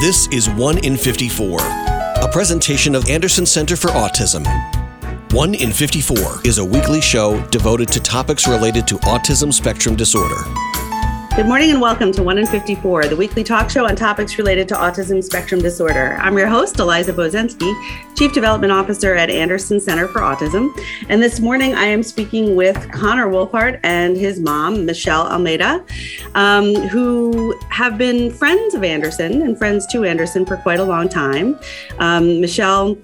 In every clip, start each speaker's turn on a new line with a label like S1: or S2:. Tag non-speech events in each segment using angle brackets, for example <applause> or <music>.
S1: This is 1 in 54, a presentation of Anderson Center for Autism. 1 in 54 is a weekly show devoted to topics related to autism spectrum disorder.
S2: Good morning and welcome to 1 in 54, the weekly talk show on topics related to autism spectrum disorder. I'm your host, Eliza Bozensky, Chief Development Officer at Anderson Center for Autism. And this morning I am speaking with Connor Wolfhard and his mom, Michelle Almeida, um, who have been friends of Anderson and friends to Anderson for quite a long time. Um, Michelle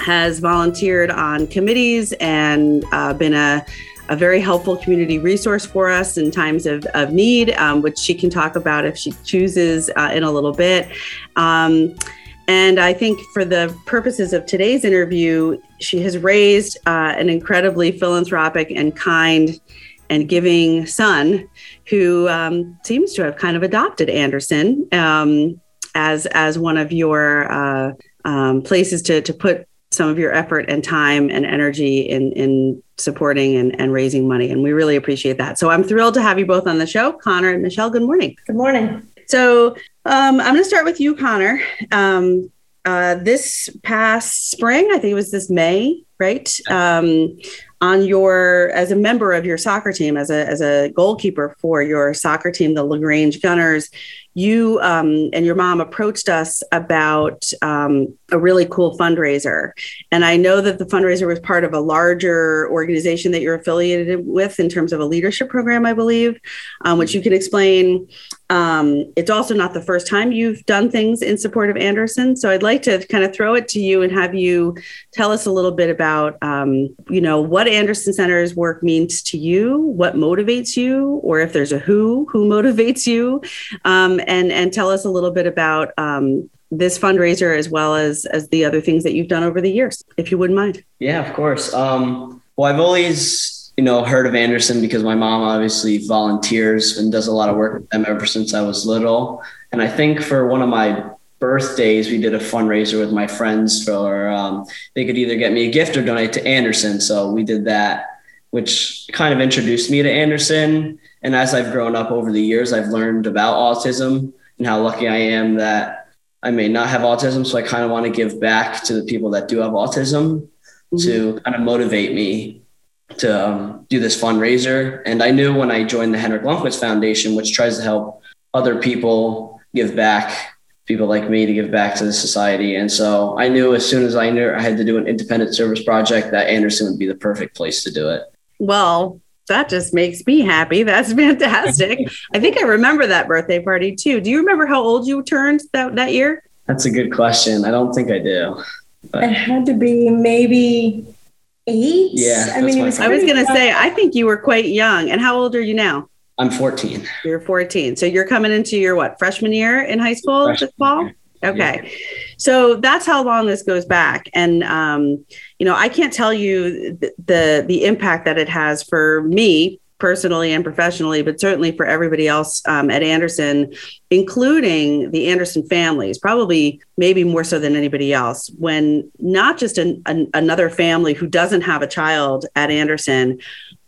S2: has volunteered on committees and uh, been a a very helpful community resource for us in times of, of need, um, which she can talk about if she chooses uh, in a little bit. Um, and I think for the purposes of today's interview, she has raised uh, an incredibly philanthropic and kind and giving son who um, seems to have kind of adopted Anderson um, as as one of your uh, um, places to to put some of your effort and time and energy in in supporting and, and raising money and we really appreciate that. So i'm thrilled to have you both on the show. Connor and michelle good morning.
S3: Good morning.
S2: So um, i'm going to start with you connor. Um, uh, this past spring i think it was this may right? Um, on your as a member of your soccer team as a as a goalkeeper for your soccer team the lagrange gunners you um, and your mom approached us about um, a really cool fundraiser. And I know that the fundraiser was part of a larger organization that you're affiliated with in terms of a leadership program, I believe, um, which you can explain. Um, it's also not the first time you've done things in support of Anderson. So I'd like to kind of throw it to you and have you tell us a little bit about, um, you know, what Anderson Center's work means to you, what motivates you, or if there's a who, who motivates you, um, and and tell us a little bit about um, this fundraiser as well as as the other things that you've done over the years, if you wouldn't mind.
S4: Yeah, of course. Um, well, I've always you know heard of Anderson because my mom obviously volunteers and does a lot of work with them ever since I was little. And I think for one of my birthdays, we did a fundraiser with my friends for um, they could either get me a gift or donate to Anderson. So we did that, which kind of introduced me to Anderson. And as I've grown up over the years, I've learned about autism and how lucky I am that I may not have autism, so I kind of want to give back to the people that do have autism mm-hmm. to kind of motivate me to um, do this fundraiser. And I knew when I joined the Henrik Lundqvist Foundation, which tries to help other people give back, people like me to give back to the society. And so I knew as soon as I knew I had to do an independent service project that Anderson would be the perfect place to do it.
S2: Well, that just makes me happy. That's <laughs> fantastic. I think I remember that birthday party too. Do you remember how old you turned that, that year?
S4: That's a good question. I don't think I do.
S3: But. It had to be maybe eight.
S4: Yeah.
S2: I mean, was I was going to say, I think you were quite young. And how old are you now?
S4: I'm 14.
S2: You're 14. So you're coming into your what, freshman year in high school freshman this fall? Year. Okay. Yeah. So that's how long this goes back. And, um, you know, I can't tell you the, the, the impact that it has for me personally and professionally, but certainly for everybody else um, at Anderson, including the Anderson families, probably maybe more so than anybody else, when not just an, an, another family who doesn't have a child at Anderson,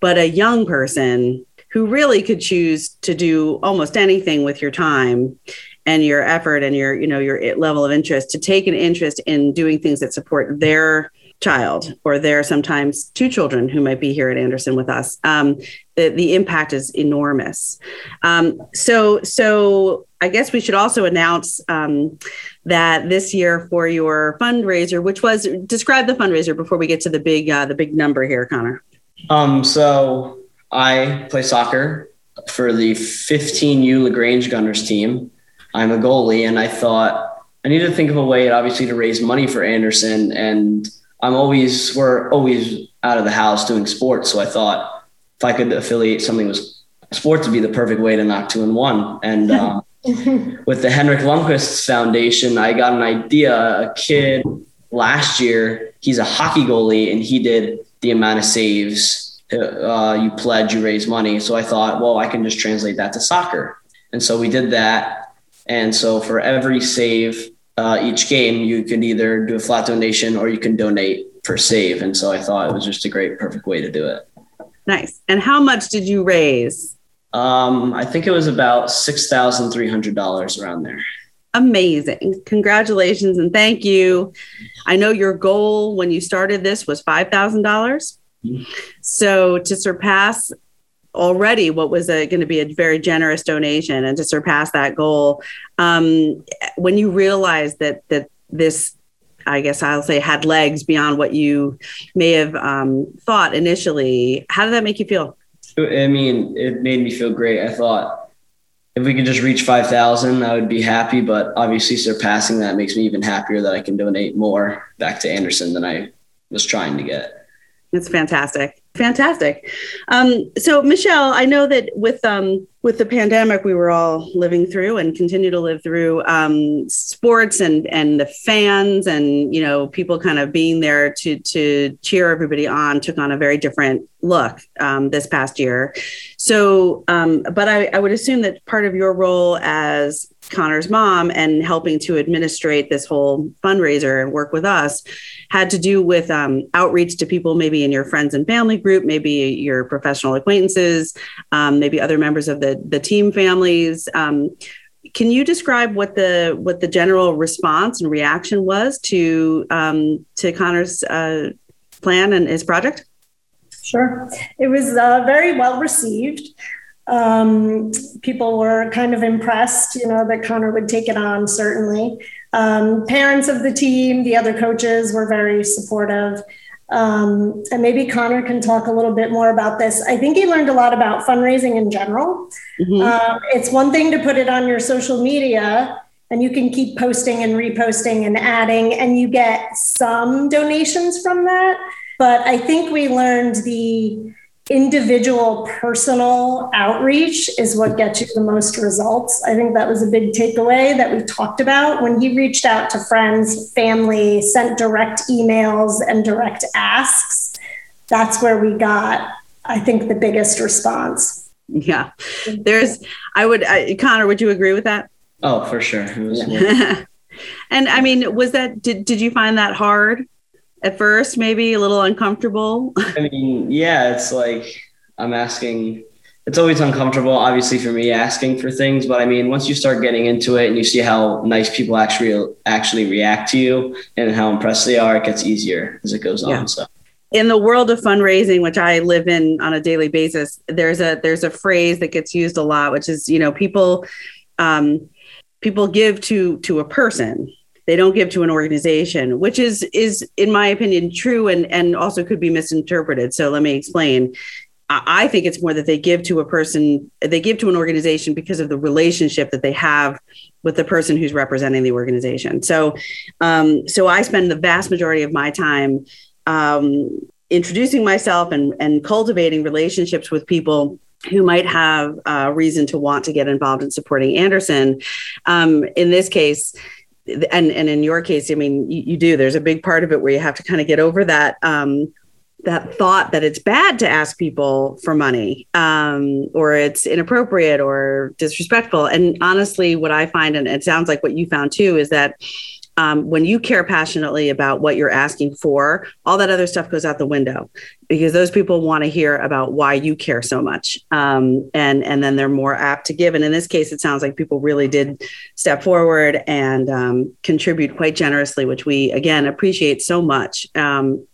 S2: but a young person who really could choose to do almost anything with your time and your effort and your you know your level of interest to take an interest in doing things that support their child or their sometimes two children who might be here at anderson with us um, the, the impact is enormous. Um, so so i guess we should also announce um, that this year for your fundraiser which was describe the fundraiser before we get to the big uh, the big number here connor.
S4: Um so i play soccer for the 15u lagrange gunners team I'm a goalie, and I thought I need to think of a way, obviously, to raise money for Anderson. And I'm always we're always out of the house doing sports, so I thought if I could affiliate something with sports would be the perfect way to knock two in one. And um, <laughs> with the Henrik Lundqvist Foundation, I got an idea. A kid last year, he's a hockey goalie, and he did the amount of saves uh, you pledge, you raise money. So I thought, well, I can just translate that to soccer. And so we did that. And so for every save uh, each game, you can either do a flat donation or you can donate per save. And so I thought it was just a great, perfect way to do it.
S2: Nice. And how much did you raise?
S4: Um, I think it was about six thousand three hundred dollars around there.
S2: amazing. Congratulations and thank you. I know your goal when you started this was $5,000. dollars So to surpass already what was going to be a very generous donation and to surpass that goal, um, when you realized that that this I guess I'll say had legs beyond what you may have um, thought initially. How did that make you feel?
S4: I mean, it made me feel great. I thought if we could just reach 5,000, I would be happy. But obviously, surpassing that makes me even happier that I can donate more back to Anderson than I was trying to get.
S2: It's fantastic. Fantastic. Um, so, Michelle, I know that with um, with the pandemic we were all living through and continue to live through, um, sports and and the fans and you know people kind of being there to to cheer everybody on took on a very different look um, this past year. So, um, but I, I would assume that part of your role as Connor's mom and helping to administrate this whole fundraiser and work with us had to do with um, outreach to people maybe in your friends and family group, maybe your professional acquaintances, um, maybe other members of the the team families. Um, can you describe what the what the general response and reaction was to um, to Connor's uh, plan and his project?
S3: Sure, it was uh, very well received um, people were kind of impressed, you know, that Connor would take it on, certainly. Um, parents of the team, the other coaches were very supportive. Um, and maybe Connor can talk a little bit more about this. I think he learned a lot about fundraising in general. Mm-hmm. Uh, it's one thing to put it on your social media and you can keep posting and reposting and adding, and you get some donations from that. But I think we learned the individual personal outreach is what gets you the most results. I think that was a big takeaway that we talked about when he reached out to friends, family, sent direct emails and direct asks. That's where we got, I think, the biggest response.
S2: Yeah. There's, I would, I, Connor, would you agree with that?
S4: Oh, for sure. <laughs>
S2: and I mean, was that, did, did you find that hard? At first, maybe a little uncomfortable? <laughs>
S4: I mean, yeah, it's like I'm asking. It's always uncomfortable, obviously, for me asking for things. But I mean, once you start getting into it and you see how nice people actually actually react to you and how impressed they are, it gets easier as it goes yeah. on. So
S2: in the world of fundraising which i live in on a daily basis there's a there's a phrase that gets used a lot which is you know people um, people give to to a person they don't give to an organization which is is in my opinion true and and also could be misinterpreted so let me explain I think it's more that they give to a person, they give to an organization because of the relationship that they have with the person who's representing the organization. So, um, so I spend the vast majority of my time um, introducing myself and, and cultivating relationships with people who might have a reason to want to get involved in supporting Anderson. Um, in this case, and and in your case, I mean, you, you, do. There's a big part of it where you have to kind of get over that um, that thought that it's bad to ask people for money, um, or it's inappropriate or disrespectful. And honestly, what I find, and it sounds like what you found too, is that um, when you care passionately about what you're asking for, all that other stuff goes out the window because those people want to hear about why you care so much, um, and and then they're more apt to give. And in this case, it sounds like people really did step forward and um, contribute quite generously, which we again appreciate so much. Um,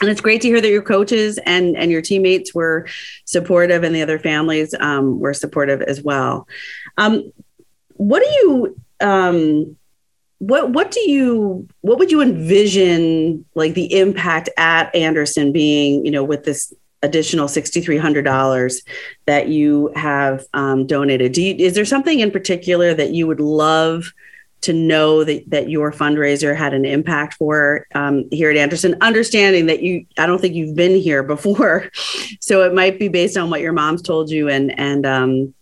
S2: and it's great to hear that your coaches and and your teammates were supportive, and the other families um, were supportive as well. Um, what do you what what do you what would you envision like the impact at Anderson being you know with this additional sixty three hundred dollars that you have um, donated? Do you, is there something in particular that you would love to know that that your fundraiser had an impact for um, here at Anderson? Understanding that you I don't think you've been here before, <laughs> so it might be based on what your mom's told you and and um,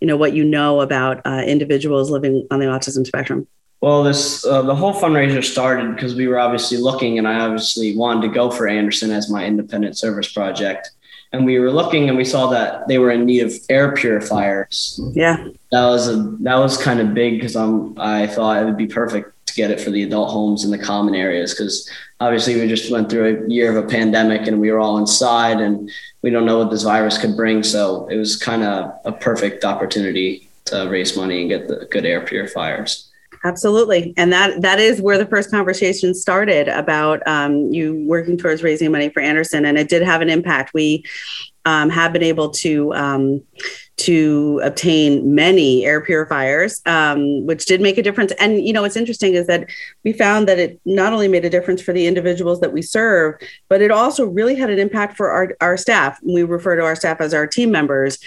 S2: you know what you know about uh, individuals living on the autism spectrum.
S4: Well, this uh, the whole fundraiser started because we were obviously looking, and I obviously wanted to go for Anderson as my independent service project. And we were looking, and we saw that they were in need of air purifiers.
S2: Yeah,
S4: that was a that was kind of big because I'm I thought it would be perfect to get it for the adult homes in the common areas because obviously we just went through a year of a pandemic and we were all inside and we don't know what this virus could bring. So it was kind of a perfect opportunity to raise money and get the good air purifiers.
S2: Absolutely, and that that is where the first conversation started about um, you working towards raising money for Anderson, and it did have an impact. We um, have been able to um, to obtain many air purifiers, um, which did make a difference. And you know, what's interesting is that we found that it not only made a difference for the individuals that we serve, but it also really had an impact for our our staff. We refer to our staff as our team members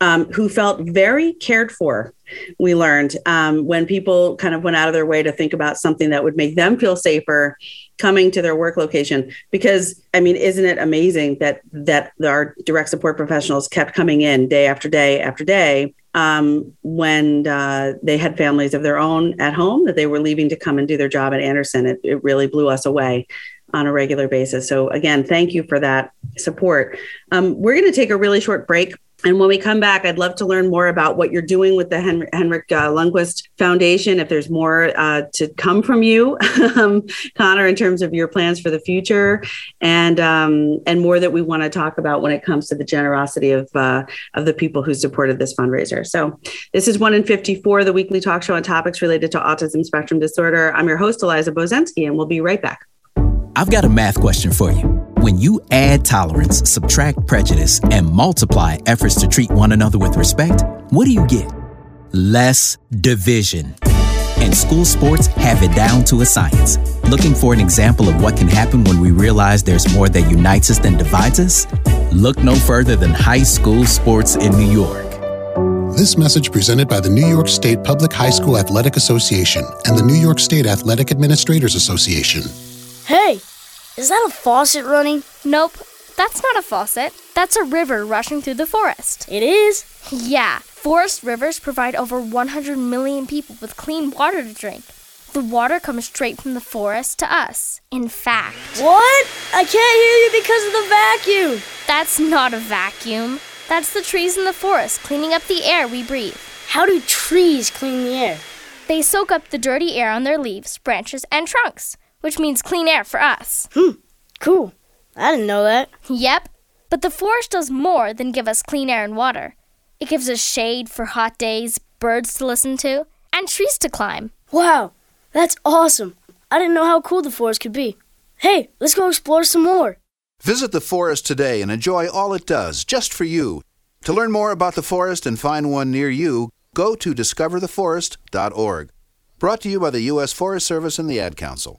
S2: um, who felt very cared for. We learned um, when people kind of went out of their way to think about something that would make them feel safer coming to their work location. Because I mean, isn't it amazing that that our direct support professionals kept coming in day after day after day um, when uh, they had families of their own at home that they were leaving to come and do their job at Anderson. It, it really blew us away on a regular basis. So again, thank you for that support. Um, we're going to take a really short break. And when we come back, I'd love to learn more about what you're doing with the Hen- Henrik uh, Lundqvist Foundation. If there's more uh, to come from you, <laughs> um, Connor, in terms of your plans for the future, and um, and more that we want to talk about when it comes to the generosity of uh, of the people who supported this fundraiser. So, this is one in 54, the weekly talk show on topics related to autism spectrum disorder. I'm your host, Eliza Bozensky, and we'll be right back.
S5: I've got a math question for you. When you add tolerance, subtract prejudice, and multiply efforts to treat one another with respect, what do you get? Less division. And school sports have it down to a science. Looking for an example of what can happen when we realize there's more that unites us than divides us? Look no further than high school sports in New York.
S6: This message presented by the New York State Public High School Athletic Association and the New York State Athletic Administrators Association.
S7: Hey, is that a faucet running?
S8: Nope, that's not a faucet. That's a river rushing through the forest.
S7: It is?
S8: Yeah, forest rivers provide over 100 million people with clean water to drink. The water comes straight from the forest to us. In fact,
S7: What? I can't hear you because of the vacuum.
S8: that's not a vacuum. That's the trees in the forest cleaning up the air we breathe.
S7: How do trees clean the air?
S8: They soak up the dirty air on their leaves, branches, and trunks, which means clean air for us.
S7: Hmm, cool. I didn't know that.
S8: Yep, but the forest does more than give us clean air and water. It gives us shade for hot days, birds to listen to, and trees to climb.
S7: Wow, that's awesome. I didn't know how cool the forest could be. Hey, let's go explore some more.
S9: Visit the forest today and enjoy all it does just for you. To learn more about the forest and find one near you, go to discovertheforest.org. Brought to you by the U.S. Forest Service and the Ad Council.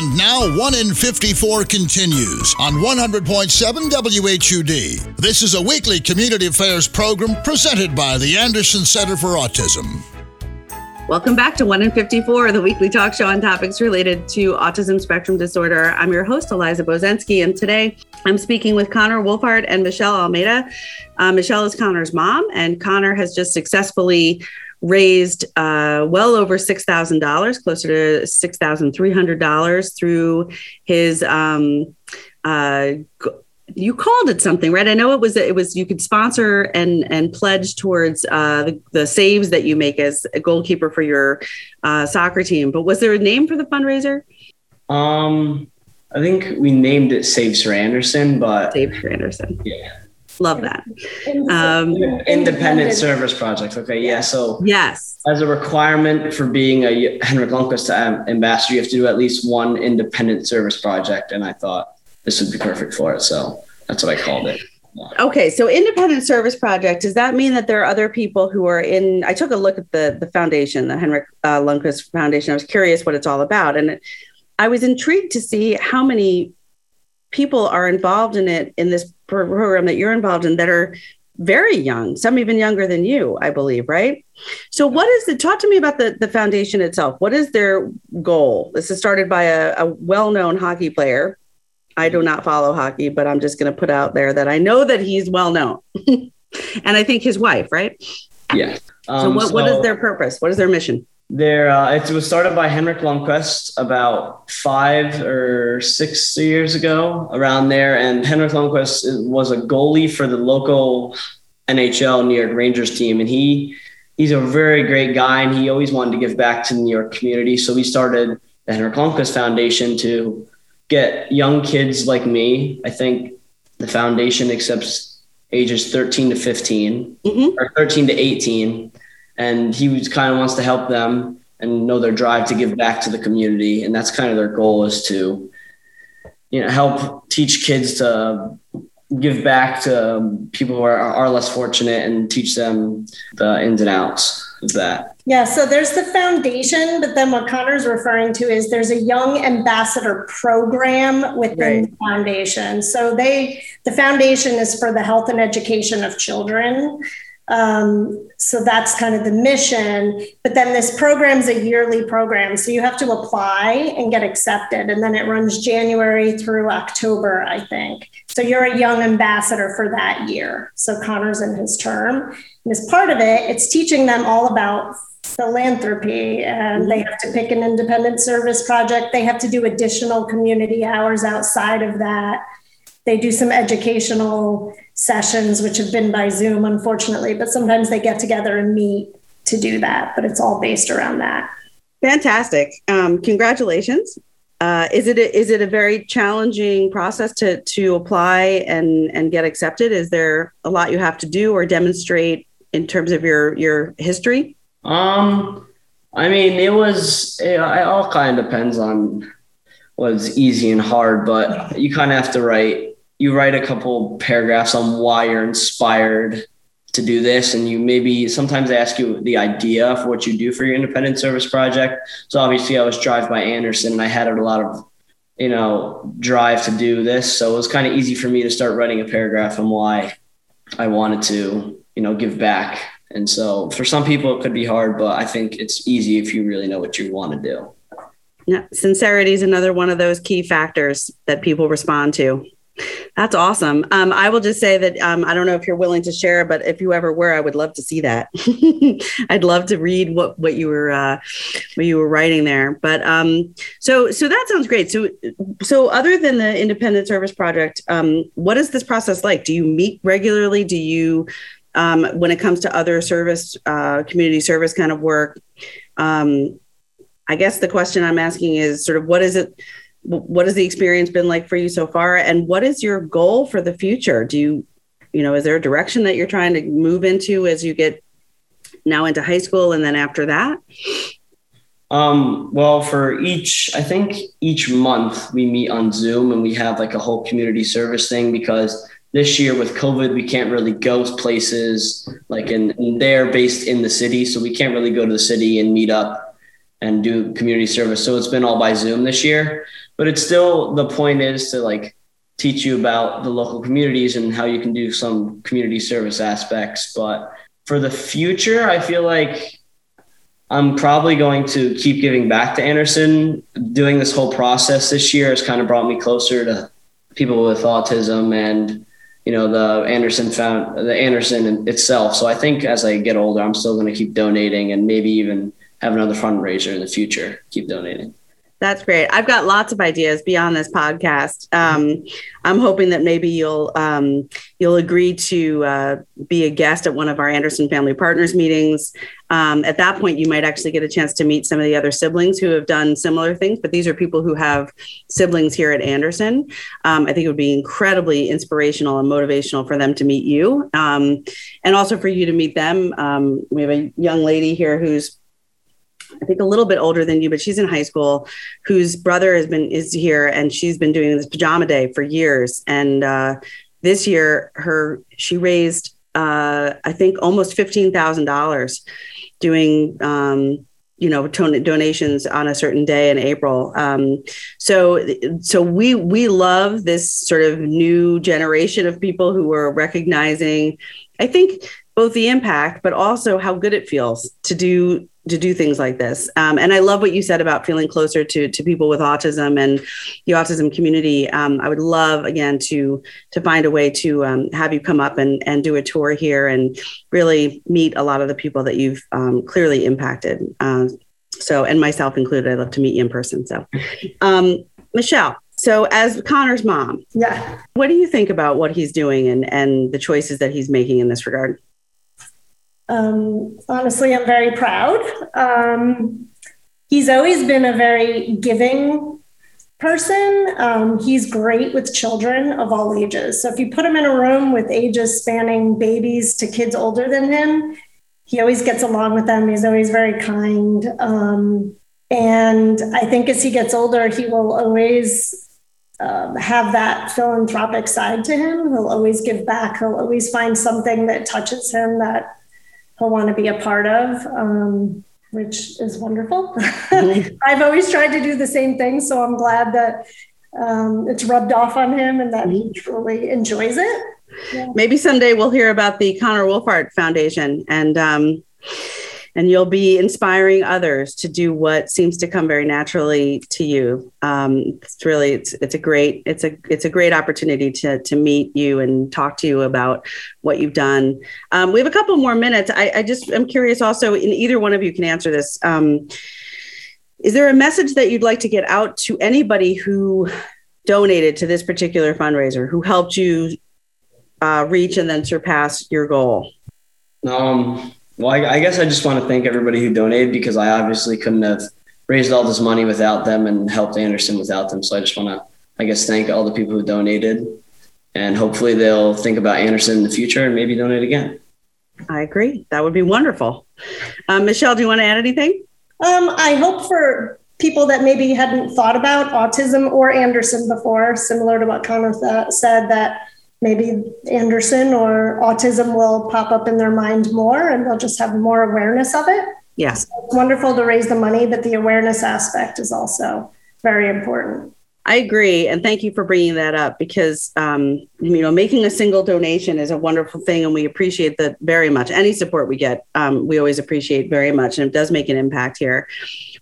S10: And now 1 in 54 continues on 100.7 WHUD. This is a weekly community affairs program presented by the Anderson Center for Autism.
S2: Welcome back to 1 in 54, the weekly talk show on topics related to autism spectrum disorder. I'm your host, Eliza Bozensky, and today I'm speaking with Connor Wolfhard and Michelle Almeida. Uh, Michelle is Connor's mom, and Connor has just successfully raised uh, well over $6,000, closer to $6,300 through his. Um, uh, you called it something, right? I know it was it was you could sponsor and and pledge towards uh, the, the saves that you make as a goalkeeper for your uh, soccer team. But was there a name for the fundraiser?
S4: Um, I think we named it Saves for Anderson, but
S2: Saves for Anderson.
S4: Yeah.
S2: Love that. Um,
S4: Independent Service Project. Okay, yeah. So
S2: yes,
S4: as a requirement for being a Henrik Lundqvist um, ambassador, you have to do at least one independent service project, and I thought this would be perfect for it. So that's what I called it.
S2: Okay, so independent service project. Does that mean that there are other people who are in? I took a look at the the foundation, the Henrik uh, Lundqvist Foundation. I was curious what it's all about, and it, I was intrigued to see how many people are involved in it in this program that you're involved in that are very young, some even younger than you, I believe, right? So, what is the talk to me about the, the foundation itself? What is their goal? This is started by a, a well known hockey player. I do not follow hockey, but I'm just going to put out there that I know that he's well known. <laughs> and I think his wife, right?
S4: Yeah. Um,
S2: so what, what is their purpose? What is their mission?
S4: There, uh, it was started by Henrik Lundqvist about five or six years ago, around there. And Henrik Lundqvist was a goalie for the local NHL New York Rangers team, and he he's a very great guy, and he always wanted to give back to the New York community. So we started the Henrik Lundqvist Foundation to get young kids like me. I think the foundation accepts ages 13 to 15
S2: mm-hmm.
S4: or 13 to 18 and he was kind of wants to help them and know their drive to give back to the community. And that's kind of their goal is to you know help teach kids to give back to people who are, are less fortunate and teach them the ins and outs of that.
S3: Yeah so there's the foundation but then what connor's referring to is there's a young ambassador program within right. the foundation. So they the foundation is for the health and education of children um, so that's kind of the mission. But then this program is a yearly program. So you have to apply and get accepted. And then it runs January through October, I think. So you're a young ambassador for that year. So Connor's in his term. And as part of it, it's teaching them all about philanthropy and they have to pick an independent service project. They have to do additional community hours outside of that. They do some educational sessions, which have been by Zoom, unfortunately, but sometimes they get together and meet to do that. But it's all based around that.
S2: Fantastic! Um, congratulations. Uh, is it a, is it a very challenging process to to apply and and get accepted? Is there a lot you have to do or demonstrate in terms of your your history?
S4: Um, I mean, it was it, it all kind of depends on what's easy and hard, but you kind of have to write you write a couple paragraphs on why you're inspired to do this and you maybe sometimes ask you the idea for what you do for your independent service project. So obviously i was drive by anderson and i had a lot of you know drive to do this. So it was kind of easy for me to start writing a paragraph on why i wanted to you know give back. And so for some people it could be hard but i think it's easy if you really know what you want to do.
S2: Yeah sincerity is another one of those key factors that people respond to that's awesome. Um, I will just say that um, I don't know if you're willing to share, but if you ever were, I would love to see that. <laughs> I'd love to read what what you were uh, what you were writing there. But um, so so that sounds great. So so other than the Independent Service Project, um, what is this process like? Do you meet regularly? Do you um, when it comes to other service uh, community service kind of work? Um, I guess the question I'm asking is sort of what is it what has the experience been like for you so far? And what is your goal for the future? Do you you know is there a direction that you're trying to move into as you get now into high school and then after that?
S4: Um, well for each i think each month we meet on zoom and we have like a whole community service thing because this year with covid we can't really go places like in, in they're based in the city so we can't really go to the city and meet up and do community service so it's been all by zoom this year but it's still the point is to like teach you about the local communities and how you can do some community service aspects. But for the future, I feel like I'm probably going to keep giving back to Anderson. Doing this whole process this year has kind of brought me closer to people with autism and you know the Anderson found the Anderson itself. So I think as I get older, I'm still going to keep donating and maybe even have another fundraiser in the future. Keep donating.
S2: That's great. I've got lots of ideas beyond this podcast. Um, I'm hoping that maybe you'll um, you'll agree to uh, be a guest at one of our Anderson Family Partners meetings. Um, at that point, you might actually get a chance to meet some of the other siblings who have done similar things. But these are people who have siblings here at Anderson. Um, I think it would be incredibly inspirational and motivational for them to meet you, um, and also for you to meet them. Um, we have a young lady here who's I think a little bit older than you, but she's in high school, whose brother has been is here, and she's been doing this pajama day for years. And uh, this year, her she raised uh, I think almost fifteen thousand dollars doing. Um, you know ton- donations on a certain day in april um, so so we we love this sort of new generation of people who are recognizing i think both the impact but also how good it feels to do to do things like this. Um, and I love what you said about feeling closer to to people with autism and the autism community. Um, I would love again to to find a way to um, have you come up and and do a tour here and really meet a lot of the people that you've um, clearly impacted. Uh, so, and myself included, I'd love to meet you in person. So, um, Michelle. So, as Connor's mom,
S3: yeah,
S2: what do you think about what he's doing and and the choices that he's making in this regard?
S3: Um, honestly, I'm very proud. Um, he's always been a very giving person. Um, he's great with children of all ages. So if you put him in a room with ages spanning babies to kids older than him, he always gets along with them. He's always very kind. Um, and I think as he gets older, he will always uh, have that philanthropic side to him. He'll always give back. He'll always find something that touches him that he'll want to be a part of, um, which is wonderful. Mm-hmm. <laughs> I've always tried to do the same thing, so I'm glad that um, it's rubbed off on him and that he mm-hmm. truly enjoys it.
S2: Yeah. Maybe someday we'll hear about the Connor Wolfhart Foundation and um, and you'll be inspiring others to do what seems to come very naturally to you. Um, it's really it's it's a great it's a it's a great opportunity to to meet you and talk to you about what you've done. Um, we have a couple more minutes. I, I just am curious also, and either one of you can answer this. Um, is there a message that you'd like to get out to anybody who donated to this particular fundraiser, who helped you uh, reach and then surpass your goal?
S4: Um, well, I, I guess I just want to thank everybody who donated because I obviously couldn't have raised all this money without them and helped Anderson without them. So I just want to, I guess, thank all the people who donated, and hopefully they'll think about Anderson in the future and maybe donate again.
S2: I agree. That would be wonderful. Um, Michelle, do you want to add anything?
S3: Um, I hope for people that maybe hadn't thought about autism or Anderson before, similar to what Connor th- said, that maybe Anderson or autism will pop up in their mind more and they'll just have more awareness of it.
S2: Yes.
S3: So it's wonderful to raise the money, but the awareness aspect is also very important.
S2: I agree, and thank you for bringing that up because um, you know making a single donation is a wonderful thing, and we appreciate that very much. Any support we get, um, we always appreciate very much, and it does make an impact here.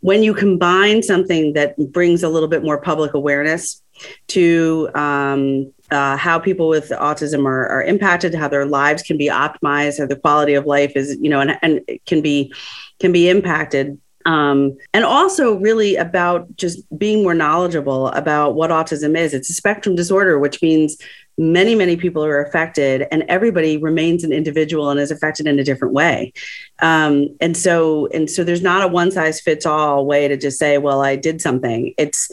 S2: When you combine something that brings a little bit more public awareness to um, uh, how people with autism are, are impacted, how their lives can be optimized, how the quality of life is, you know, and, and can be can be impacted. Um, and also really about just being more knowledgeable about what autism is. It's a spectrum disorder, which means many many people are affected and everybody remains an individual and is affected in a different way. Um, and so and so there's not a one size fits all way to just say well i did something. It's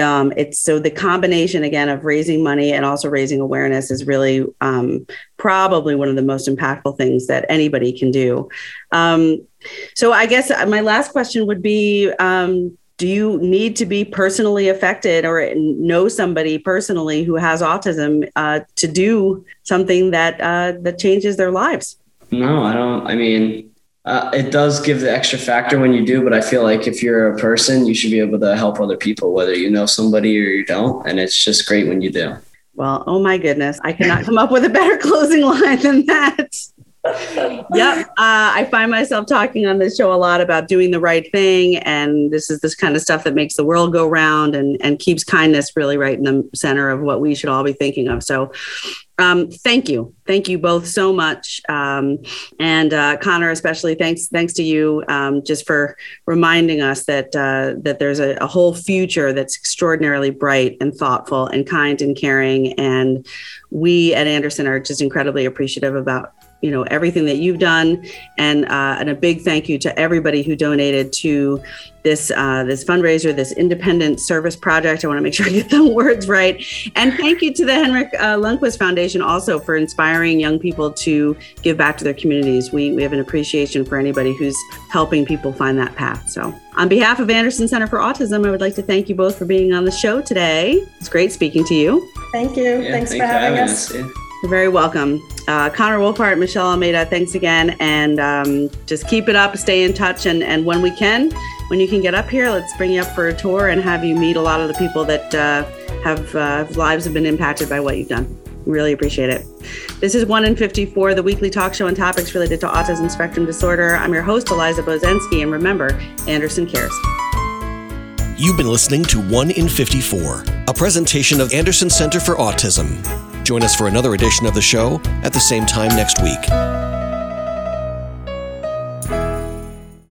S2: um, it's so the combination again of raising money and also raising awareness is really um, probably one of the most impactful things that anybody can do. Um, so i guess my last question would be um, do you need to be personally affected or know somebody personally who has autism uh, to do something that uh, that changes their lives?
S4: No, I don't. I mean, uh, it does give the extra factor when you do, but I feel like if you're a person, you should be able to help other people, whether you know somebody or you don't. And it's just great when you do.
S2: Well, oh my goodness, I cannot <laughs> come up with a better closing line than that yep. Uh, I find myself talking on this show a lot about doing the right thing. And this is this kind of stuff that makes the world go round and, and keeps kindness really right in the center of what we should all be thinking of. So um, thank you. Thank you both so much. Um, and uh, Connor, especially thanks, thanks to you um, just for reminding us that, uh, that there's a, a whole future that's extraordinarily bright and thoughtful and kind and caring. And we at Anderson are just incredibly appreciative about you know everything that you've done, and uh, and a big thank you to everybody who donated to this uh, this fundraiser, this independent service project. I want to make sure I get the <laughs> words right. And thank you to the Henrik uh, Lundqvist Foundation also for inspiring young people to give back to their communities. We we have an appreciation for anybody who's helping people find that path. So. On behalf of Anderson Center for Autism, I would like to thank you both for being on the show today. It's great speaking to you.
S3: Thank you. Yeah, thanks, thanks, for having, having us. us.
S2: You're very welcome. Uh, Connor Wolfhart, Michelle Almeida, thanks again. And um, just keep it up, stay in touch. And, and when we can, when you can get up here, let's bring you up for a tour and have you meet a lot of the people that uh, have uh, lives have been impacted by what you've done. Really appreciate it. This is 1 in 54, the weekly talk show on topics related to autism spectrum disorder. I'm your host, Eliza Bozensky. And remember, Anderson cares.
S1: You've been listening to 1 in 54, a presentation of Anderson Center for Autism. Join us for another edition of the show at the same time next week.